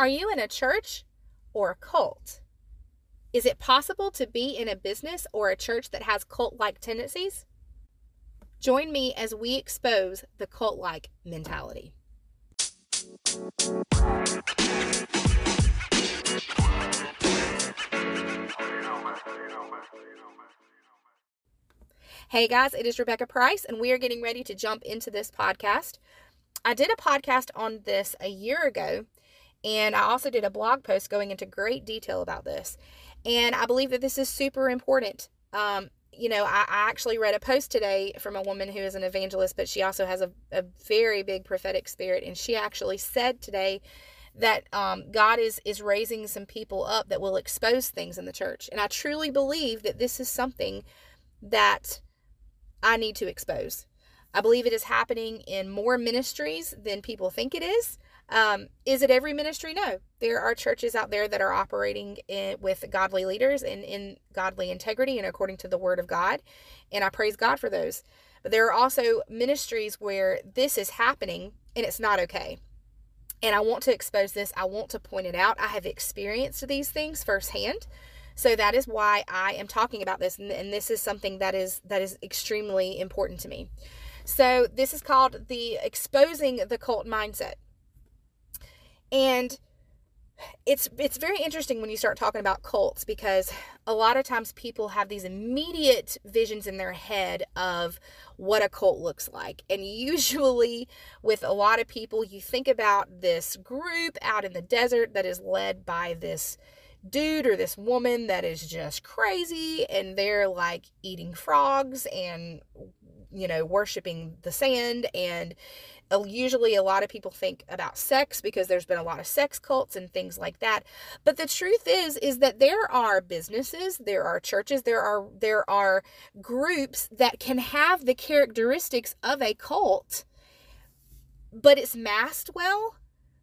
Are you in a church or a cult? Is it possible to be in a business or a church that has cult like tendencies? Join me as we expose the cult like mentality. Hey guys, it is Rebecca Price, and we are getting ready to jump into this podcast. I did a podcast on this a year ago, and I also did a blog post going into great detail about this. And I believe that this is super important. Um, you know, I, I, actually read a post today from a woman who is an evangelist, but she also has a, a very big prophetic spirit. And she actually said today that um, God is is raising some people up that will expose things in the church. And I truly believe that this is something that I need to expose. I believe it is happening in more ministries than people think it is. Um, is it every ministry? No. There are churches out there that are operating in, with godly leaders and in godly integrity and according to the word of God. And I praise God for those. But there are also ministries where this is happening and it's not okay. And I want to expose this. I want to point it out. I have experienced these things firsthand. So that is why I am talking about this and, and this is something that is that is extremely important to me. So this is called the exposing the cult mindset. And it's it's very interesting when you start talking about cults because a lot of times people have these immediate visions in their head of what a cult looks like. And usually with a lot of people you think about this group out in the desert that is led by this dude or this woman that is just crazy and they're like eating frogs and you know worshiping the sand. And usually a lot of people think about sex because there's been a lot of sex cults and things like that. But the truth is is that there are businesses there are churches there are there are groups that can have the characteristics of a cult but it's masked well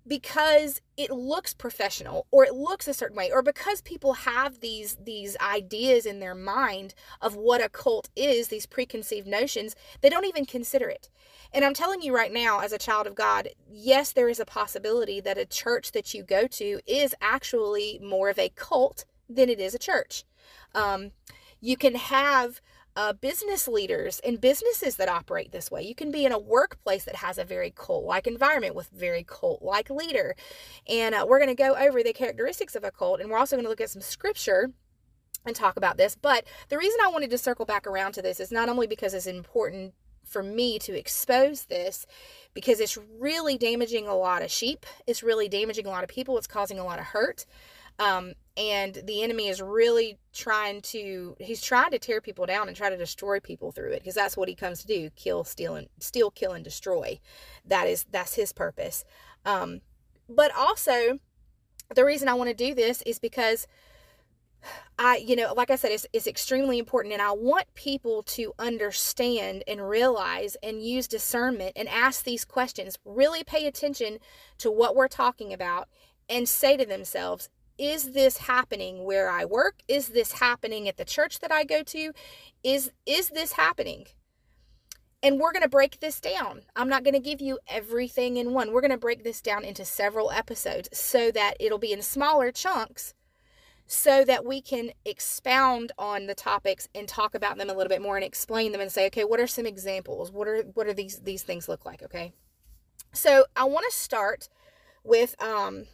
because it looks professional or it looks a certain way or because people have these these ideas in their mind of what a cult is these preconceived notions they don't even consider it. And i'm telling you right now as a child of god yes there is a possibility that a church that you go to is actually more of a cult than it is a church. Um, you can have uh, business leaders and businesses that operate this way. You can be in a workplace that has a very cult like environment with very cult like leader. And uh, we're going to go over the characteristics of a cult, and we're also going to look at some scripture and talk about this. But the reason I wanted to circle back around to this is not only because it's important for me to expose this because it's really damaging a lot of sheep, it's really damaging a lot of people, it's causing a lot of hurt. Um, and the enemy is really trying to he's trying to tear people down and try to destroy people through it because that's what he comes to do kill steal and steal kill and destroy that is that's his purpose um, but also the reason i want to do this is because I, you know, like I said, it's, it's extremely important. And I want people to understand and realize and use discernment and ask these questions. Really pay attention to what we're talking about and say to themselves, is this happening where I work? Is this happening at the church that I go to? Is is this happening? And we're going to break this down. I'm not going to give you everything in one. We're going to break this down into several episodes so that it'll be in smaller chunks so that we can expound on the topics and talk about them a little bit more and explain them and say, okay, what are some examples? What are what are these these things look like, okay? So, I want to start with um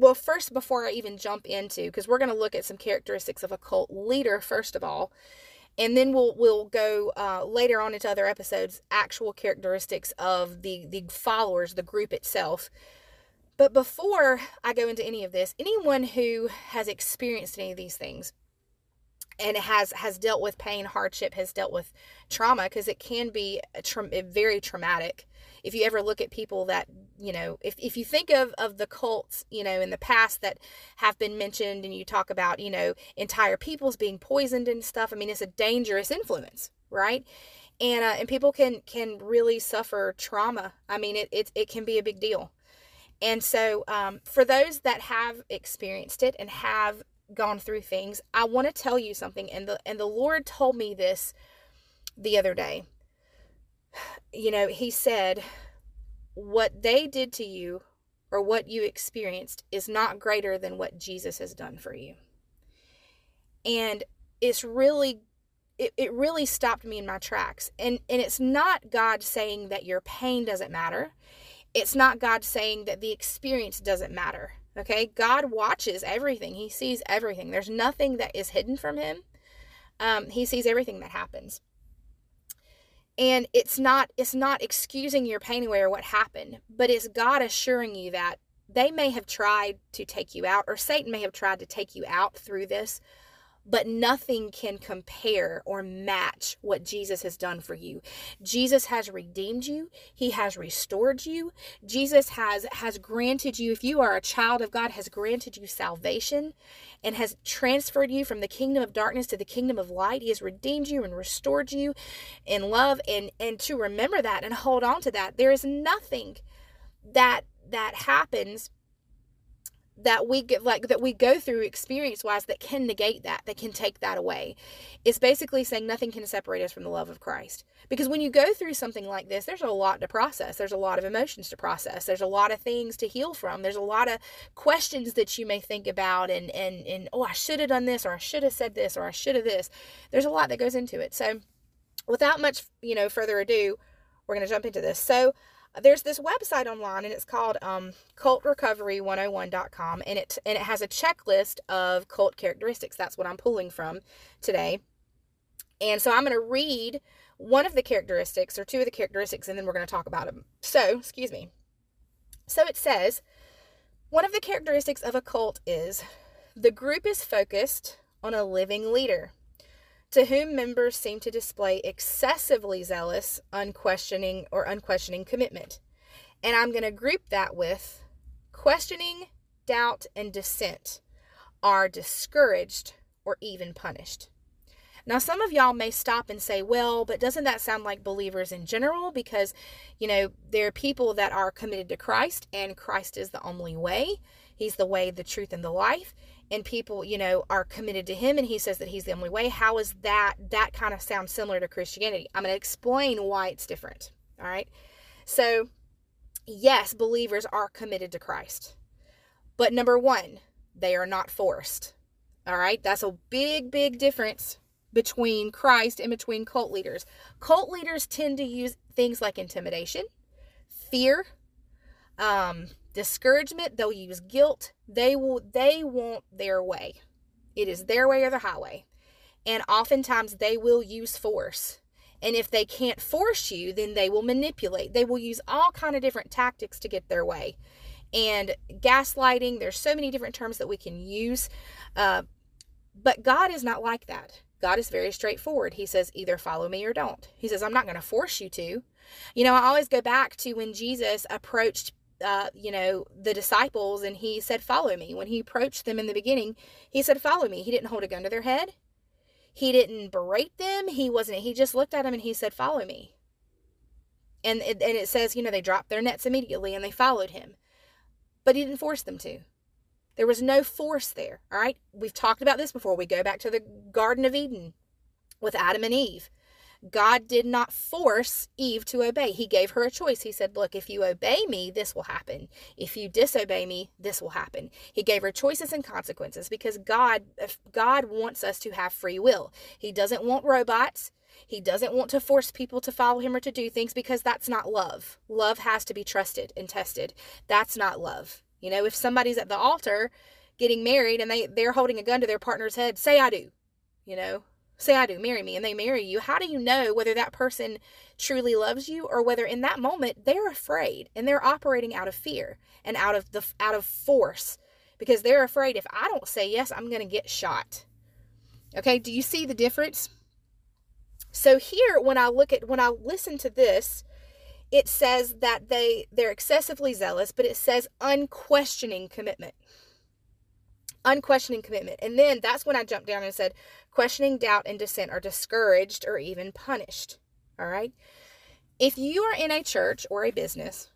well, first, before I even jump into, because we're going to look at some characteristics of a cult leader first of all, and then we'll we'll go uh, later on into other episodes, actual characteristics of the the followers, the group itself. But before I go into any of this, anyone who has experienced any of these things and has has dealt with pain, hardship, has dealt with trauma, because it can be tra- very traumatic. If you ever look at people that you know if, if you think of of the cults you know in the past that have been mentioned and you talk about you know entire peoples being poisoned and stuff i mean it's a dangerous influence right? And uh, and people can can really suffer trauma. I mean it it, it can be a big deal. And so um, for those that have experienced it and have gone through things i want to tell you something and the and the lord told me this the other day you know, he said, What they did to you or what you experienced is not greater than what Jesus has done for you. And it's really it, it really stopped me in my tracks. And and it's not God saying that your pain doesn't matter. It's not God saying that the experience doesn't matter. Okay? God watches everything. He sees everything. There's nothing that is hidden from him. Um, he sees everything that happens and it's not it's not excusing your pain away or what happened but it's god assuring you that they may have tried to take you out or satan may have tried to take you out through this but nothing can compare or match what Jesus has done for you. Jesus has redeemed you. He has restored you. Jesus has has granted you if you are a child of God has granted you salvation and has transferred you from the kingdom of darkness to the kingdom of light. He has redeemed you and restored you in love and and to remember that and hold on to that. There is nothing that that happens that we get like that we go through experience wise that can negate that that can take that away. It's basically saying nothing can separate us from the love of christ. Because when you go through something like this there's a lot to process. There's a lot of emotions to process. There's a lot of things to heal from. There's a lot of questions that you may think about and and and oh i should have done this or i should have said this or i should have this. There's a lot that goes into it. So without much you know further ado we're going to jump into this. So there's this website online and it's called um, cultrecovery101.com and it and it has a checklist of cult characteristics. That's what i'm pulling from today. And so i'm going to read one of the characteristics or two of the characteristics and then we're going to talk about them so excuse me. So it says one of the characteristics of a cult is the group is focused on a living leader to whom members seem to display excessively zealous, unquestioning, or unquestioning commitment. And I'm going to group that with questioning, doubt, and dissent are discouraged or even punished. Now, some of y'all may stop and say, well, but doesn't that sound like believers in general? Because, you know, there are people that are committed to Christ, and Christ is the only way. He's the way, the truth, and the life and people you know are committed to him and he says that he's the only way. How is that that kind of sounds similar to christianity. I'm going to explain why it's different all right? So yes believers are committed to christ but number one they are not forced all right? That's a big big difference between christ and between cult leaders. Cult leaders tend to use things like intimidation fear um discouragement they'll use guilt. They will they want their way. It is their way or the highway. And oftentimes they will use force. And if they can't force you then they will manipulate. They will use all kind of different tactics to get their way. And gaslighting there's so many different terms that we can use. Uh, but god is not like that. God is very straightforward. He says either follow me or don't. He says i'm not going to force you to. You know i always go back to when jesus approached uh, you know, the disciples and he said, Follow me. When he approached them in the beginning, he said, Follow me. He didn't hold a gun to their head. He didn't berate them. He wasn't, he just looked at them and he said, Follow me. And it, and it says, you know, they dropped their nets immediately and they followed him. But he didn't force them to. There was no force there. All right. We've talked about this before. We go back to the Garden of Eden with Adam and Eve. God did not force Eve to obey. He gave her a choice. He said, Look, if you obey me, this will happen. If you disobey me, this will happen. He gave her choices and consequences because God, God wants us to have free will. He doesn't want robots. He doesn't want to force people to follow him or to do things because that's not love. Love has to be trusted and tested. That's not love. You know, if somebody's at the altar getting married and they, they're holding a gun to their partner's head, say, I do. You know, say I do, marry me, and they marry you, how do you know whether that person truly loves you or whether in that moment they're afraid and they're operating out of fear and out of the out of force because they're afraid if I don't say yes, I'm going to get shot. Okay, do you see the difference? So here when I look at when I listen to this, it says that they they're excessively zealous, but it says unquestioning commitment unquestioning commitment. And then that's when I jumped down and said, questioning, doubt, and dissent are discouraged or even punished. All right. If you are in a church or a business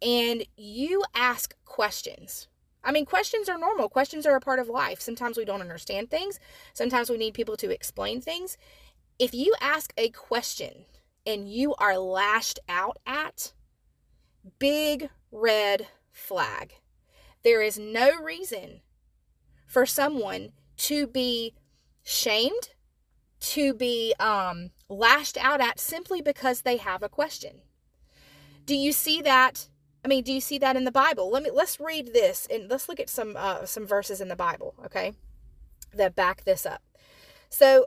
and you ask questions, I mean, questions are normal. Questions are a part of life. Sometimes we don't understand things, sometimes we need people to explain things. If you ask a question and you are lashed out at, big red flag There is no reason for someone to be shamed, to be um, lashed out at simply because they have a question. Do you see that? I mean, do you see that in the Bible? Let me let's read this and let's look at some uh, some verses in the Bible, okay, that back this up. So,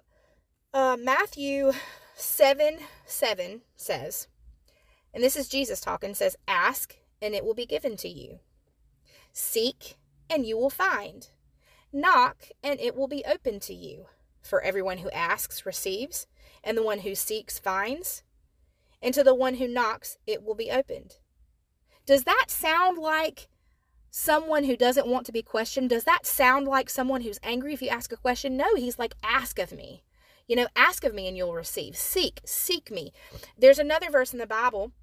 uh, Matthew seven seven says, and this is Jesus talking. Says, "Ask and it will be given to you. Seek and you will find. Knock and it will be open to you." For everyone who asks receives, and the one who seeks finds, and to the one who knocks it will be opened. Does that sound like someone who doesn't want to be questioned? Does that sound like someone who's angry if you ask a question? No, he's like, ask of me. You know, ask of me and you'll receive. Seek, seek me. There's another verse in the Bible,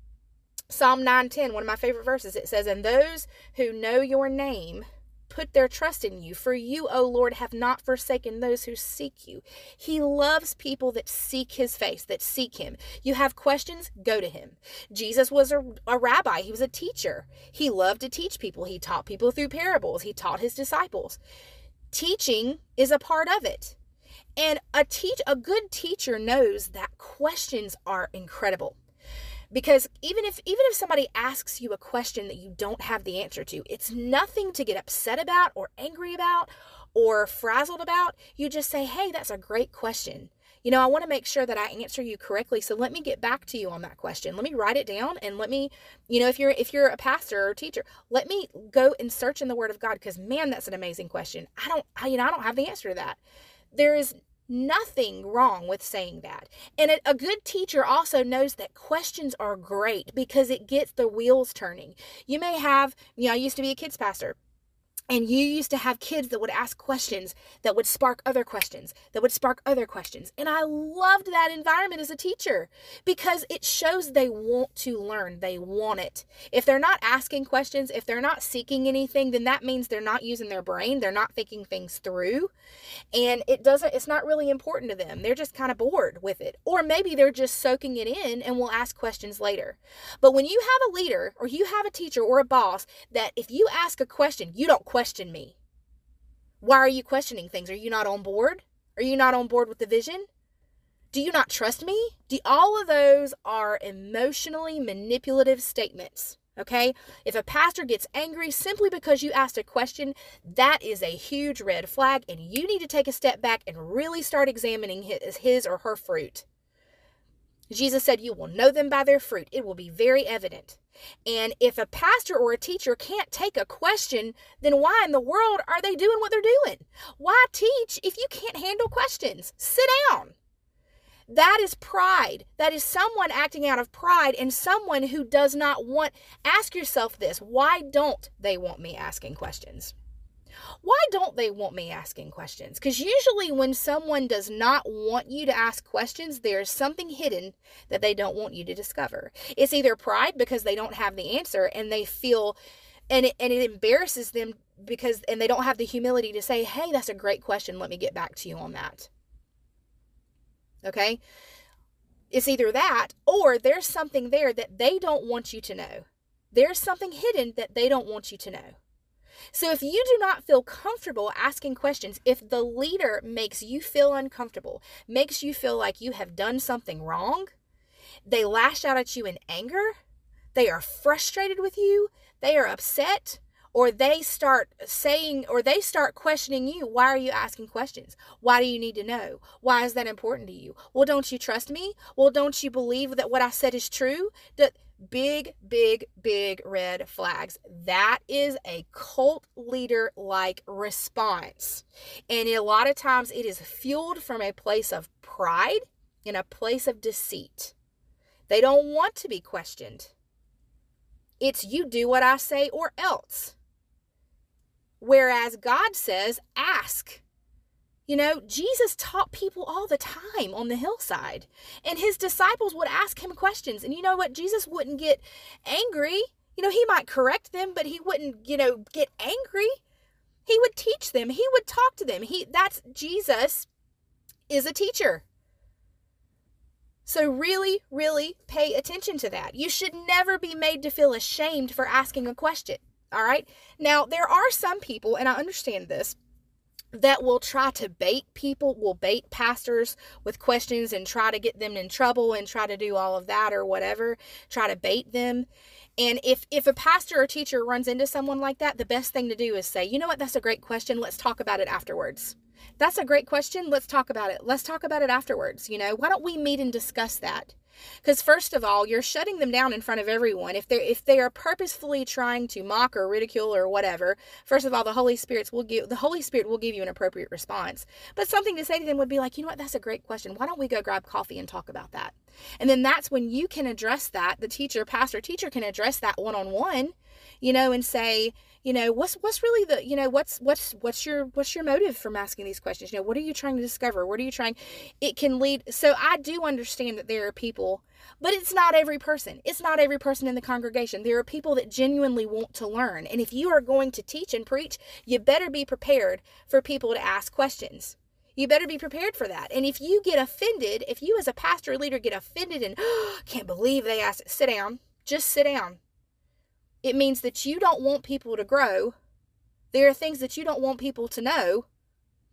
Psalm 9:10, one of my favorite verses. It says, "And those who know your name put their trust in you. For you, O Lord, have not forsaken those who seek you. He loves people that seek his face, that seek him. You have questions? Go to him. Jesus was a, a rabbi, he was a teacher. He loved to teach people. He taught people through parables, he taught his disciples. Teaching is a part of it. And a teach a good teacher knows that questions are incredible because even if even if somebody asks you a question that you don't have the answer to it's nothing to get upset about or angry about or frazzled about. You just say hey that's a great question. You know i want to make sure that i answer you correctly so let me get back to you on that question. Let me write it down and let me you know if you're if you're a pastor or a teacher let me go and search in the word of god because man that's an amazing question. I don't I, you know i don't have the answer to that. There is nothing wrong with saying that. And a good teacher also knows that questions are great because it gets the wheels turning. You may have, you know, I used to be a kids pastor. And you used to have kids that would ask questions that would spark other questions, that would spark other questions. And I loved that environment as a teacher because it shows they want to learn, they want it. If they're not asking questions, if they're not seeking anything, then that means they're not using their brain, they're not thinking things through. And it doesn't, it's not really important to them. They're just kind of bored with it. Or maybe they're just soaking it in and will ask questions later. But when you have a leader or you have a teacher or a boss that if you ask a question, you don't question me. Why are you questioning things? Are you not on board? Are you not on board with the vision? Do you not trust me? Do, all of those are emotionally manipulative statements. Okay? If a pastor gets angry simply because you asked a question, that is a huge red flag, and you need to take a step back and really start examining his, his or her fruit. Jesus said, You will know them by their fruit. It will be very evident. And if a pastor or a teacher can't take a question, then why in the world are they doing what they're doing? Why teach if you can't handle questions? Sit down. That is pride. That is someone acting out of pride and someone who does not want. Ask yourself this why don't they want me asking questions? Why don't they want me asking questions? Because usually, when someone does not want you to ask questions, there's something hidden that they don't want you to discover. It's either pride because they don't have the answer and they feel, and it, and it embarrasses them because, and they don't have the humility to say, hey, that's a great question. Let me get back to you on that. Okay? It's either that or there's something there that they don't want you to know. There's something hidden that they don't want you to know. So if you do not feel comfortable asking questions, if the leader makes you feel uncomfortable, makes you feel like you have done something wrong, they lash out at you in anger, they are frustrated with you, they are upset, or they start saying or they start questioning you why are you asking questions? Why do you need to know? Why is that important to you? Well don't you trust me? Well don't you believe that what i said is true? That big, big, big red flags. That is a cult leader like response. And a lot of times it is fueled from a place of pride and a place of deceit. They don't want to be questioned. It's you do what I say or else. Whereas God says, ask. You know, Jesus taught people all the time on the hillside, and his disciples would ask him questions. And you know what? Jesus wouldn't get angry. You know, he might correct them, but he wouldn't, you know, get angry. He would teach them. He would talk to them. He that's Jesus is a teacher. So really, really pay attention to that. You should never be made to feel ashamed for asking a question All right. Now, there are some people, and I understand this, that will try to bait people, will bait pastors with questions and try to get them in trouble and try to do all of that or whatever, try to bait them. And if if a pastor or teacher runs into someone like that, the best thing to do is say, "You know what? That's a great question. Let's talk about it afterwards." That's a great question. Let's talk about it. Let's talk about it afterwards. You know, why don't we meet and discuss that? Because first of all, you're shutting them down in front of everyone. If they're if they are purposefully trying to mock or ridicule or whatever, first of all, the Holy Spirit will give the Holy Spirit will give you an appropriate response. But something to say to them would be like, you know what, that's a great question. Why don't we go grab coffee and talk about that? And then that's when you can address that. The teacher, pastor, teacher can address that one on one, you know, and say, you know what's what's really the you know what's what's what's your what's your motive from asking these questions? You know what are you trying to discover? What are you trying it can lead so i do understand that there are people but it's not every person. It's not every person in the congregation. There are people that genuinely want to learn. And if you are going to teach and preach you better be prepared for people to ask questions you better be prepared for that. And if you get offended, if you as a pastor or leader get offended and oh, can't believe they asked, sit down. Just sit down it means that you don't want people to grow. There are things that you don't want people to know.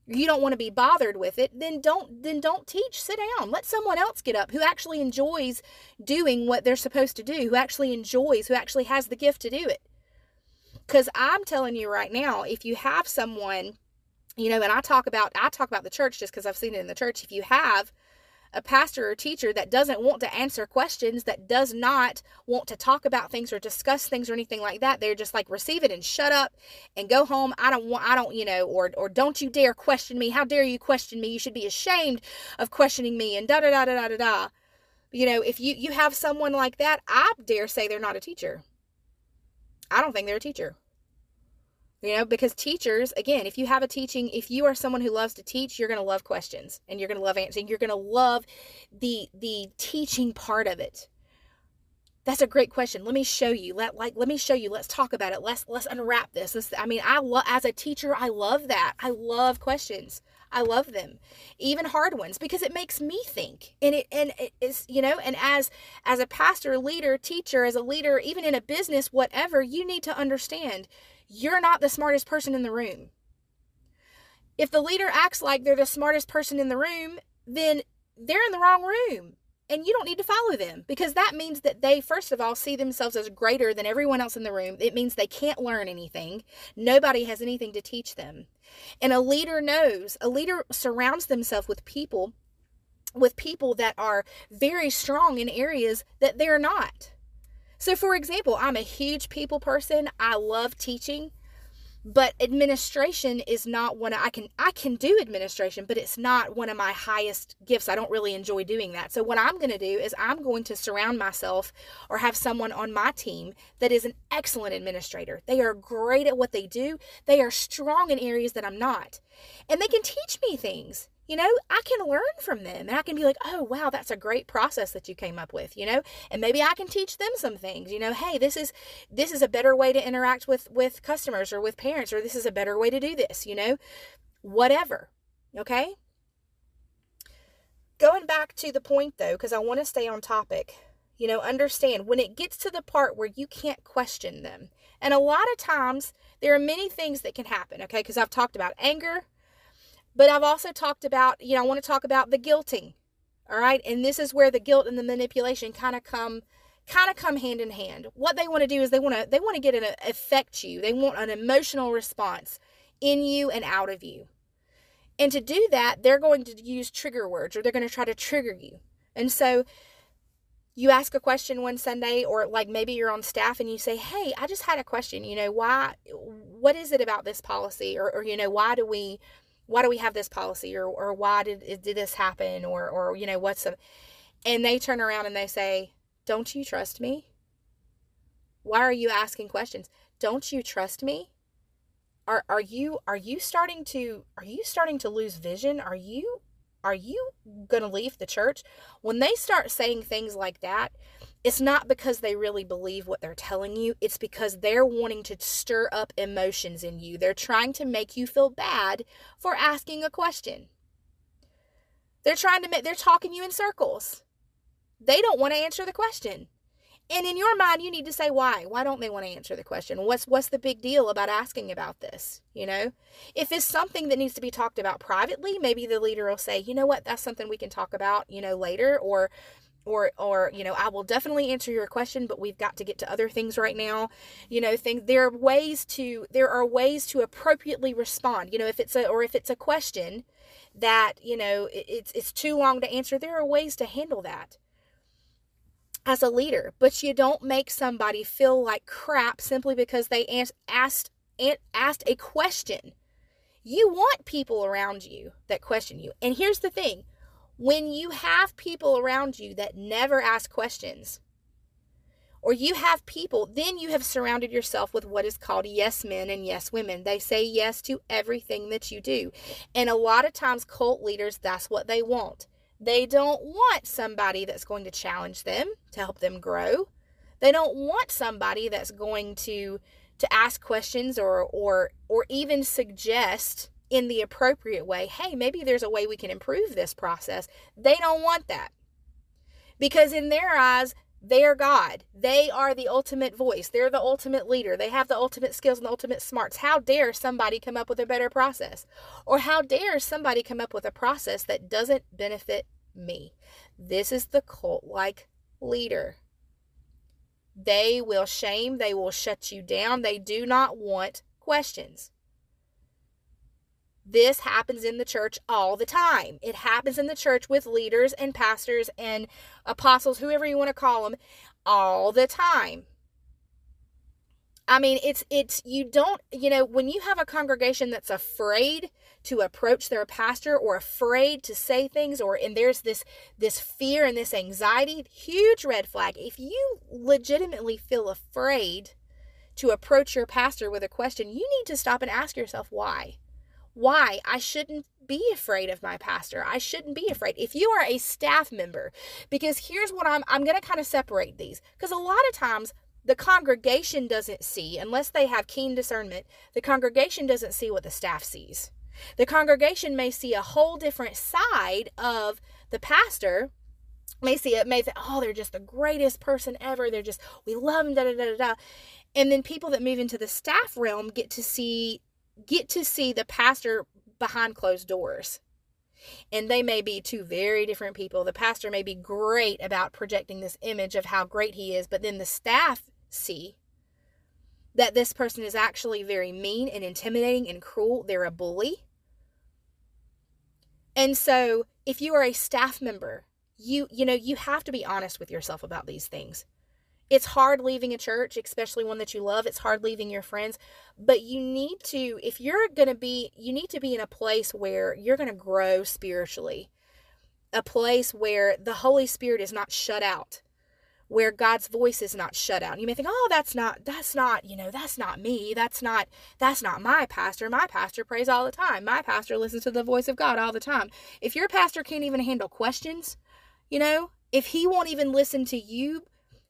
You don't want to be bothered with it, then don't then don't teach. Sit down. Let someone else get up who actually enjoys doing what they're supposed to do, who actually enjoys, who actually has the gift to do it. Cuz I'm telling you right now, if you have someone, you know, and I talk about I talk about the church just cuz I've seen it in the church, if you have a pastor or teacher that doesn't want to answer questions, that does not want to talk about things or discuss things or anything like that. They're just like receive it and shut up and go home. I don't want I don't, you know, or or don't you dare question me. How dare you question me? You should be ashamed of questioning me and da da da da da da da. You know, if you you have someone like that, I dare say they're not a teacher. I don't think they're a teacher. You know, because teachers, again, if you have a teaching, if you are someone who loves to teach, you're going to love questions and you're going to love answering. You're going to love the the teaching part of it. That's a great question. Let me show you. Let like let me show you. Let's talk about it. Let's let's unwrap this. this I mean, I love as a teacher, I love that. I love questions. I love them, even hard ones, because it makes me think. And it and it is you know. And as as a pastor, leader, teacher, as a leader, even in a business, whatever, you need to understand you're not the smartest person in the room. If the leader acts like they're the smartest person in the room, then they're in the wrong room and you don't need to follow them because that means that they first of all see themselves as greater than everyone else in the room. It means they can't learn anything. Nobody has anything to teach them. And a leader knows a leader surrounds themselves with people with people that are very strong in areas that they're not so, for example, I'm a huge people person. I love teaching, but administration is not one I can I can do administration, but it's not one of my highest gifts. I don't really enjoy doing that. So what I'm going to do is I'm going to surround myself or have someone on my team that is an excellent administrator. They are great at what they do. They are strong in areas that I'm not. And they can teach me things you know, I can learn from them and I can be like, oh, wow, that's a great process that you came up with, you know, and maybe I can teach them some things, you know, hey, this is, this is a better way to interact with, with customers or with parents, or this is a better way to do this, you know, whatever. Okay. Going back to the point though, because I want to stay on topic, you know, understand when it gets to the part where you can't question them. And a lot of times there are many things that can happen, okay? Because I've talked about anger, but I've also talked about, you know, I want to talk about the guilting. All right? And this is where the guilt and the manipulation kind of come kind of come hand in hand. What they want to do is they want to they want to get an affect you. They want an emotional response in you and out of you. And to do that, they're going to use trigger words or they're going to try to trigger you. And so you ask a question one Sunday, or like maybe you're on staff and you say, Hey, I just had a question. You know, why, what is it about this policy? Or, or you know, why do we why do we have this policy or, or why did, did this happen or, or, you know, what's the, and they turn around and they say, don't you trust me? Why are you asking questions? Don't you trust me? Are, are you, are you starting to, are you starting to lose vision? Are you, are you going to leave the church? When they start saying things like that, it's not because they really believe what they're telling you. It's because they're wanting to stir up emotions in you. They're trying to make you feel bad for asking a question. They're trying to make, they're talking you in circles. They don't want to answer the question. And in your mind, you need to say why. Why don't they want to answer the question? What's what's the big deal about asking about this? You know, if it's something that needs to be talked about privately, maybe the leader will say, you know what, that's something we can talk about, you know, later, or or or you know i will definitely answer your question but we've got to get to other things right now you know things there are ways to there are ways to appropriately respond you know if it's a or if it's a question that you know it's it's too long to answer there are ways to handle that as a leader, but you don't make somebody feel like crap simply because they asked asked a question. You want people around you that question you. And here's the thing, when you have people around you that never ask questions, or you have people, then you have surrounded yourself with what is called yes men and yes women. They say yes to everything that you do. And a lot of times, cult leaders, that's what they want. They don't want somebody that's going to challenge them to help them grow. They don't want somebody that's going to to ask questions or or or even suggest in the appropriate way, hey, maybe there's a way we can improve this process. They don't want that. Because in their eyes, they are God. They are the ultimate voice. They're the ultimate leader. They have the ultimate skills and the ultimate smarts. How dare somebody come up with a better process? Or how dare somebody come up with a process that doesn't benefit me? This is the cult like leader. They will shame, they will shut you down. They do not want questions. This happens in the church all the time. It happens in the church with leaders and pastors and apostles, whoever you want to call them, all the time. I mean, it's it's you don't, you know, when you have a congregation that's afraid to approach their pastor or afraid to say things or and there's this this fear and this anxiety, huge red flag. If you legitimately feel afraid to approach your pastor with a question, you need to stop and ask yourself why why I shouldn't be afraid of my pastor. I shouldn't be afraid. If you are a staff member, because here's what I'm I'm going to kind of separate these because a lot of times the congregation doesn't see unless they have keen discernment, the congregation doesn't see what the staff sees. The congregation may see a whole different side of the pastor may see it, may think, oh, they're just the greatest person ever. They're just, we love them, da da da da. And then people that move into the staff realm get to see get to see the pastor behind closed doors. And they may be two very different people. The pastor may be great about projecting this image of how great he is, but then the staff see that this person is actually very mean and intimidating and cruel. They're a bully. And so, if you are a staff member, you you know, you have to be honest with yourself about these things. It's hard leaving a church, especially one that you love. It's hard leaving your friends. But you need to, if you're going to be, you need to be in a place where you're going to grow spiritually, a place where the Holy Spirit is not shut out where God's voice is not shut out. You may think, "Oh, that's not that's not, you know, that's not me. That's not that's not my pastor. My pastor prays all the time. My pastor listens to the voice of God all the time." If your pastor can't even handle questions, you know, if he won't even listen to you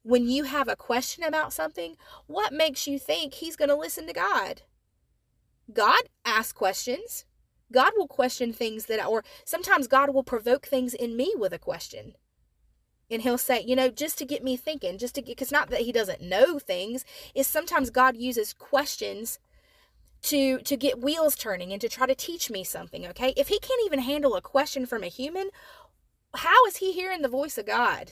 when you have a question about something, what makes you think he's going to listen to God? God asks questions. God will question things that, or sometimes God will provoke things in me with a question. And he'll say, you know, just to get me thinking, just to get, because not that he doesn't know things, is sometimes God uses questions to to get wheels turning and to try to teach me something okay if he can't even handle a question from a human how is he hearing the voice of god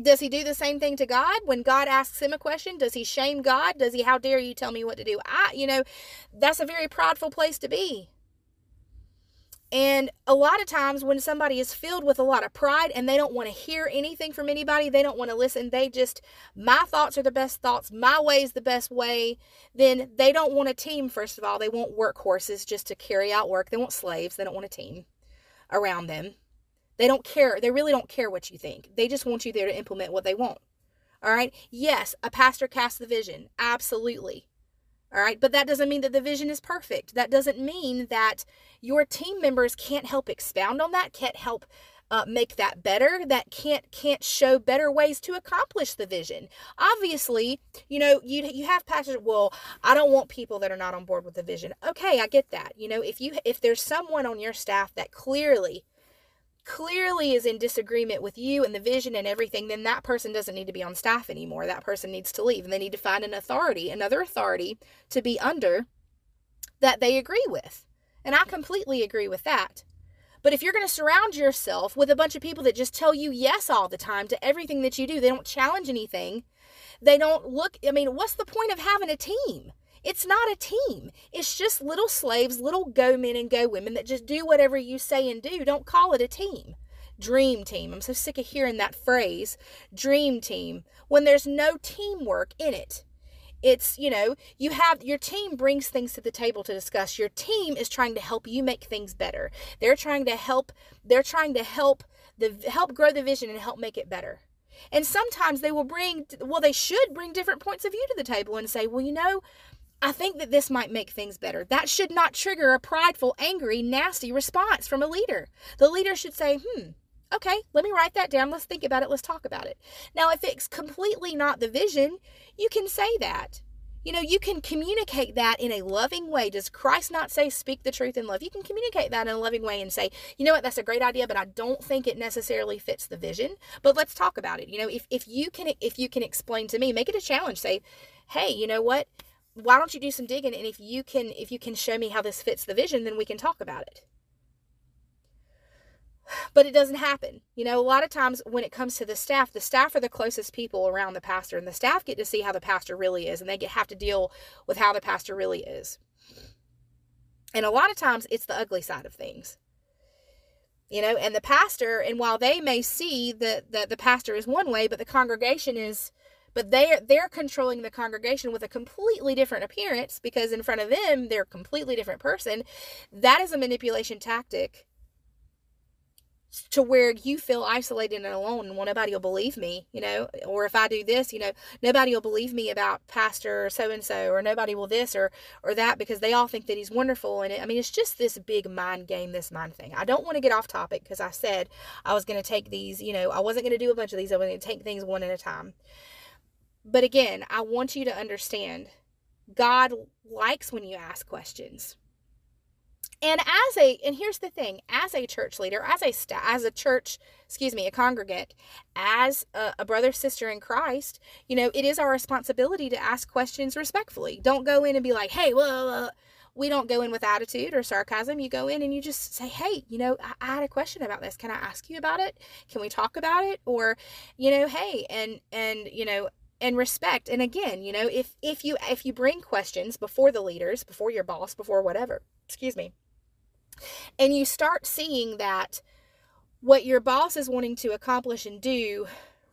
Does he do the same thing to God when God asks him a question? Does he shame God? Does he, how dare you tell me what to do? I, you know, that's a very prideful place to be. And a lot of times when somebody is filled with a lot of pride and they don't want to hear anything from anybody, they don't want to listen, they just, my thoughts are the best thoughts, my way is the best way, then they don't want a team, first of all. They want workhorses just to carry out work. They want slaves. They don't want a team around them. They don't care. They really don't care what you think. They just want you there to implement what they want. All right. Yes, a pastor casts the vision. Absolutely. All right. But that doesn't mean that the vision is perfect. That doesn't mean that your team members can't help expound on that, can't help uh, make that better that can't can't show better ways to accomplish the vision obviously you know you you have pastors well i don't want people that are not on board with the vision okay i get that you know if you if there's someone on your staff that clearly clearly is in disagreement with you and the vision and everything, then that person doesn't need to be on staff anymore. That person needs to leave and they need to find an authority, another authority to be under that they agree with. And I completely agree with that. But if you're going to surround yourself with a bunch of people that just tell you yes all the time to everything that you do, they don't challenge anything, they don't look, I mean, what's the point of having a team? It's not a team. It's just little slaves, little go men and go women that just do whatever you say and do. Don't call it a team. Dream team. I'm so sick of hearing that phrase, dream team, when there's no teamwork in it. It's, you know, you have your team brings things to the table to discuss. Your team is trying to help you make things better. They're trying to help, they're trying to help the help grow the vision and help make it better. And sometimes they will bring, well, they should bring different points of view to the table and say, well, you know, I think that this might make things better. That should not trigger a prideful, angry, nasty response from a leader. The leader should say, hmm, okay, let me write that down. Let's think about it. Let's talk about it. Now, if it's completely not the vision, you can say that. You know, you can communicate that in a loving way. Does Christ not say, speak the truth in love? You can communicate that in a loving way and say, you know what, that's a great idea, but I don't think it necessarily fits the vision. But let's talk about it. You know, if, if you can if you can explain to me, make it a challenge. Say, hey, you know what? Why don't you do some digging and if you can if you can show me how this fits the vision then we can talk about it. But it doesn't happen. You know a lot of times when it comes to the staff the staff are the closest people around the pastor and the staff get to see how the pastor really is and they get have to deal with how the pastor really is. And a lot of times it's the ugly side of things. You know and the pastor and while they may see that the, the pastor is one way but the congregation is but they're they're controlling the congregation with a completely different appearance because in front of them they're a completely different person. That is a manipulation tactic to where you feel isolated and alone and well nobody will believe me you know or if i do this you know nobody will believe me about pastor so and so or nobody will this or or that because they all think that he's wonderful. And it, i mean it's just this big mind game this mind thing. I don't want to get off topic because i said i was going to take these you know i wasn't going to do a bunch of these. I was going to take things one at a time but again, I want you to understand God likes when you ask questions. And as a and here's the thing, as a church leader, as a sta- as a church, excuse me, a congregant, as a, a brother sister in Christ, you know, it is our responsibility to ask questions respectfully. Don't go in and be like, "Hey, well, we don't go in with attitude or sarcasm. You go in and you just say, Hey, you know, I, I, had a question about this. Can I ask you about it? Can we talk about it? Or, you know, hey, and, and, you know, and respect and again you know if if you if you bring questions before the leaders before your boss before whatever excuse me and you start seeing that what your boss is wanting to accomplish and do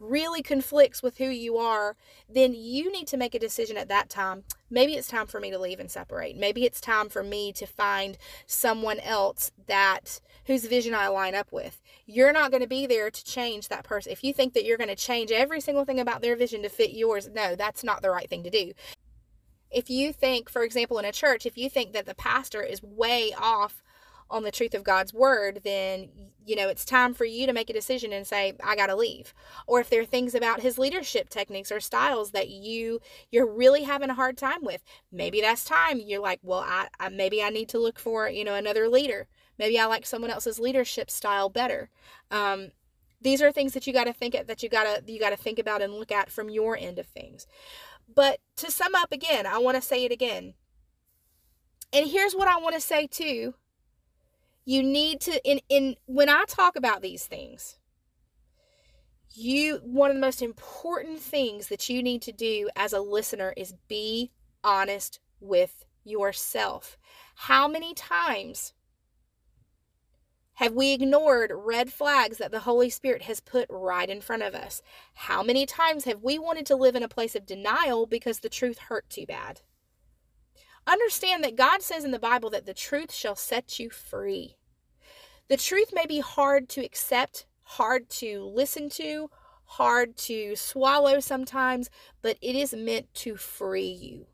really conflicts with who you are, then you need to make a decision at that time. Maybe it's time for me to leave and separate. Maybe it's time for me to find someone else that whose vision I line up with. You're not going to be there to change that person. If you think that you're going to change every single thing about their vision to fit yours, no, that's not the right thing to do. If you think, for example, in a church, if you think that the pastor is way off on the truth of God's word, then you know it's time for you to make a decision and say I got to leave. Or if there are things about his leadership techniques or styles that you you're really having a hard time with, maybe that's time you're like, well, I, I maybe I need to look for you know another leader. Maybe I like someone else's leadership style better. Um, these are things that you got to think at, that you got to you got to think about and look at from your end of things. But to sum up again, I want to say it again. And here's what I want to say too you need to in in when I talk about these things, you one of the most important things that you need to do as a listener is be honest with yourself. How many times have we ignored red flags that the Holy Spirit has put right in front of us? How many times have we wanted to live in a place of denial because the truth hurt too bad? Understand that God says in the Bible that the truth shall set you free. The truth may be hard to accept, hard to listen to, hard to swallow sometimes, but it is meant to free you.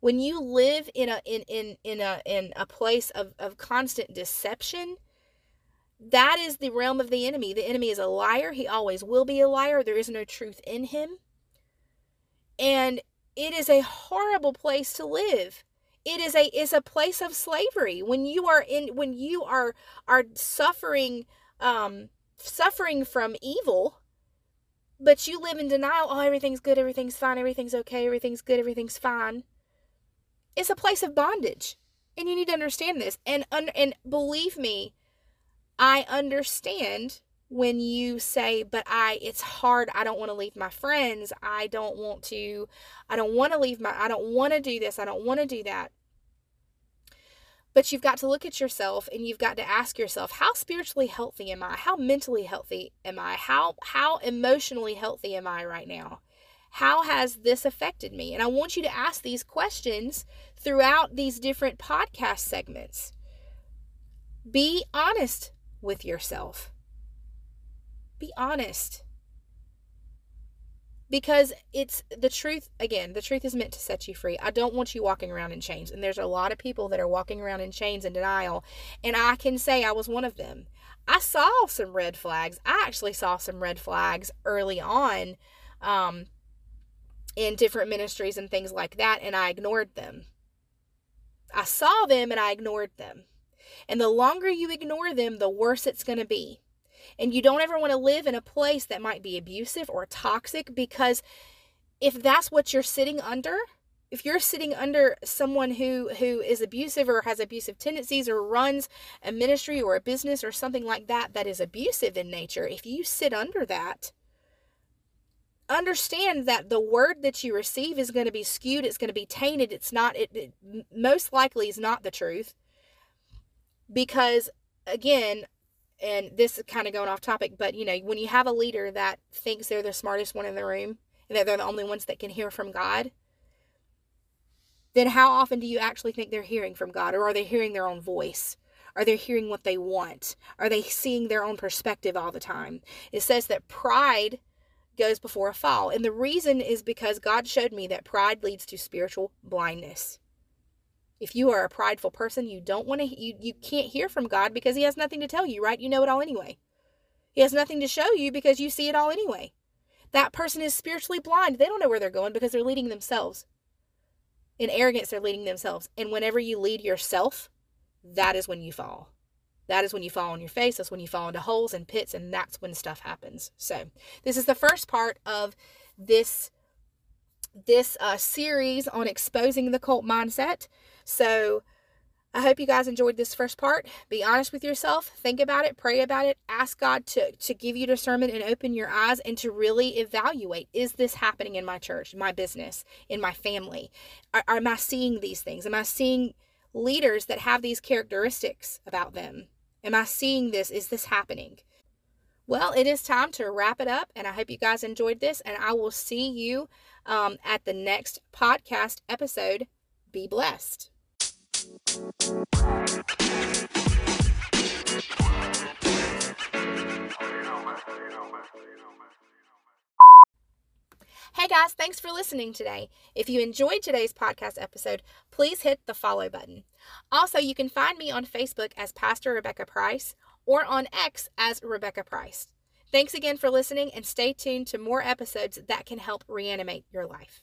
When you live in a in in in a in a place of, of constant deception, that is the realm of the enemy. The enemy is a liar. He always will be a liar. There is no truth in him. And it is a horrible place to live. It is a is a place of slavery. When you are in when you are are suffering um, suffering from evil, but you live in denial. Oh, everything's good, everything's fine, everything's okay, everything's good, everything's fine. It's a place of bondage. And you need to understand this. And and believe me, I understand when you say but i it's hard. I don't want to leave my friends. I don't want to i don't want to leave my i don't want to do this. I don't want to do that. But you've got to look at yourself and you've got to ask yourself how spiritually healthy am i? How mentally healthy am i? How how emotionally healthy am i right now? How has this affected me? And i want you to ask these questions throughout these different podcast segments. Be honest with yourself be honest. Because it's the truth, again, the truth is meant to set you free. I don't want you walking around in chains. And there's a lot of people that are walking around in chains and denial. And I can say I was one of them. I saw some red flags. I actually saw some red flags early on um, in different ministries and things like that, and I ignored them. I saw them and I ignored them. And the longer you ignore them, the worse it's going to be. And you don't ever want to live in a place that might be abusive or toxic because if that's what you're sitting under, if you're sitting under someone who who is abusive or has abusive tendencies or runs a ministry or a business or something like that that is abusive in nature, if you sit under that, understand that the word that you receive is going to be skewed it's going to be tainted it's not it, it most likely is not the truth. Because again and this is kind of going off topic, but you know, when you have a leader that thinks they're the smartest one in the room and that they're the only ones that can hear from God, then how often do you actually think they're hearing from God? Or are they hearing their own voice? Are they hearing what they want? Are they seeing their own perspective all the time? It says that pride goes before a fall. And the reason is because God showed me that pride leads to spiritual blindness. If you are a prideful person, you don't want to you you can't hear from God because he has nothing to tell you, right? You know it all anyway. He has nothing to show you because you see it all anyway. That person is spiritually blind. They don't know where they're going because they're leading themselves. In arrogance, they're leading themselves. And whenever you lead yourself, that is when you fall. That is when you fall on your face. That's when you fall into holes and pits, and that's when stuff happens. So, this is the first part of this this uh, series on exposing the cult mindset. So I hope you guys enjoyed this first part. Be honest with yourself, think about it, pray about it, ask God to, to give you discernment and open your eyes and to really evaluate is this happening in my church, my business, in my family? Are, are, am I seeing these things? Am I seeing leaders that have these characteristics about them? Am I seeing this? Is this happening? Well, it is time to wrap it up, and I hope you guys enjoyed this, and I will see you um, at the next podcast episode. Be blessed. Hey guys, thanks for listening today. If you enjoyed today's podcast episode, please hit the follow button. Also, you can find me on Facebook as Pastor Rebecca Price or on X as Rebecca Price. Thanks again for listening and stay tuned to more episodes that can help reanimate your life.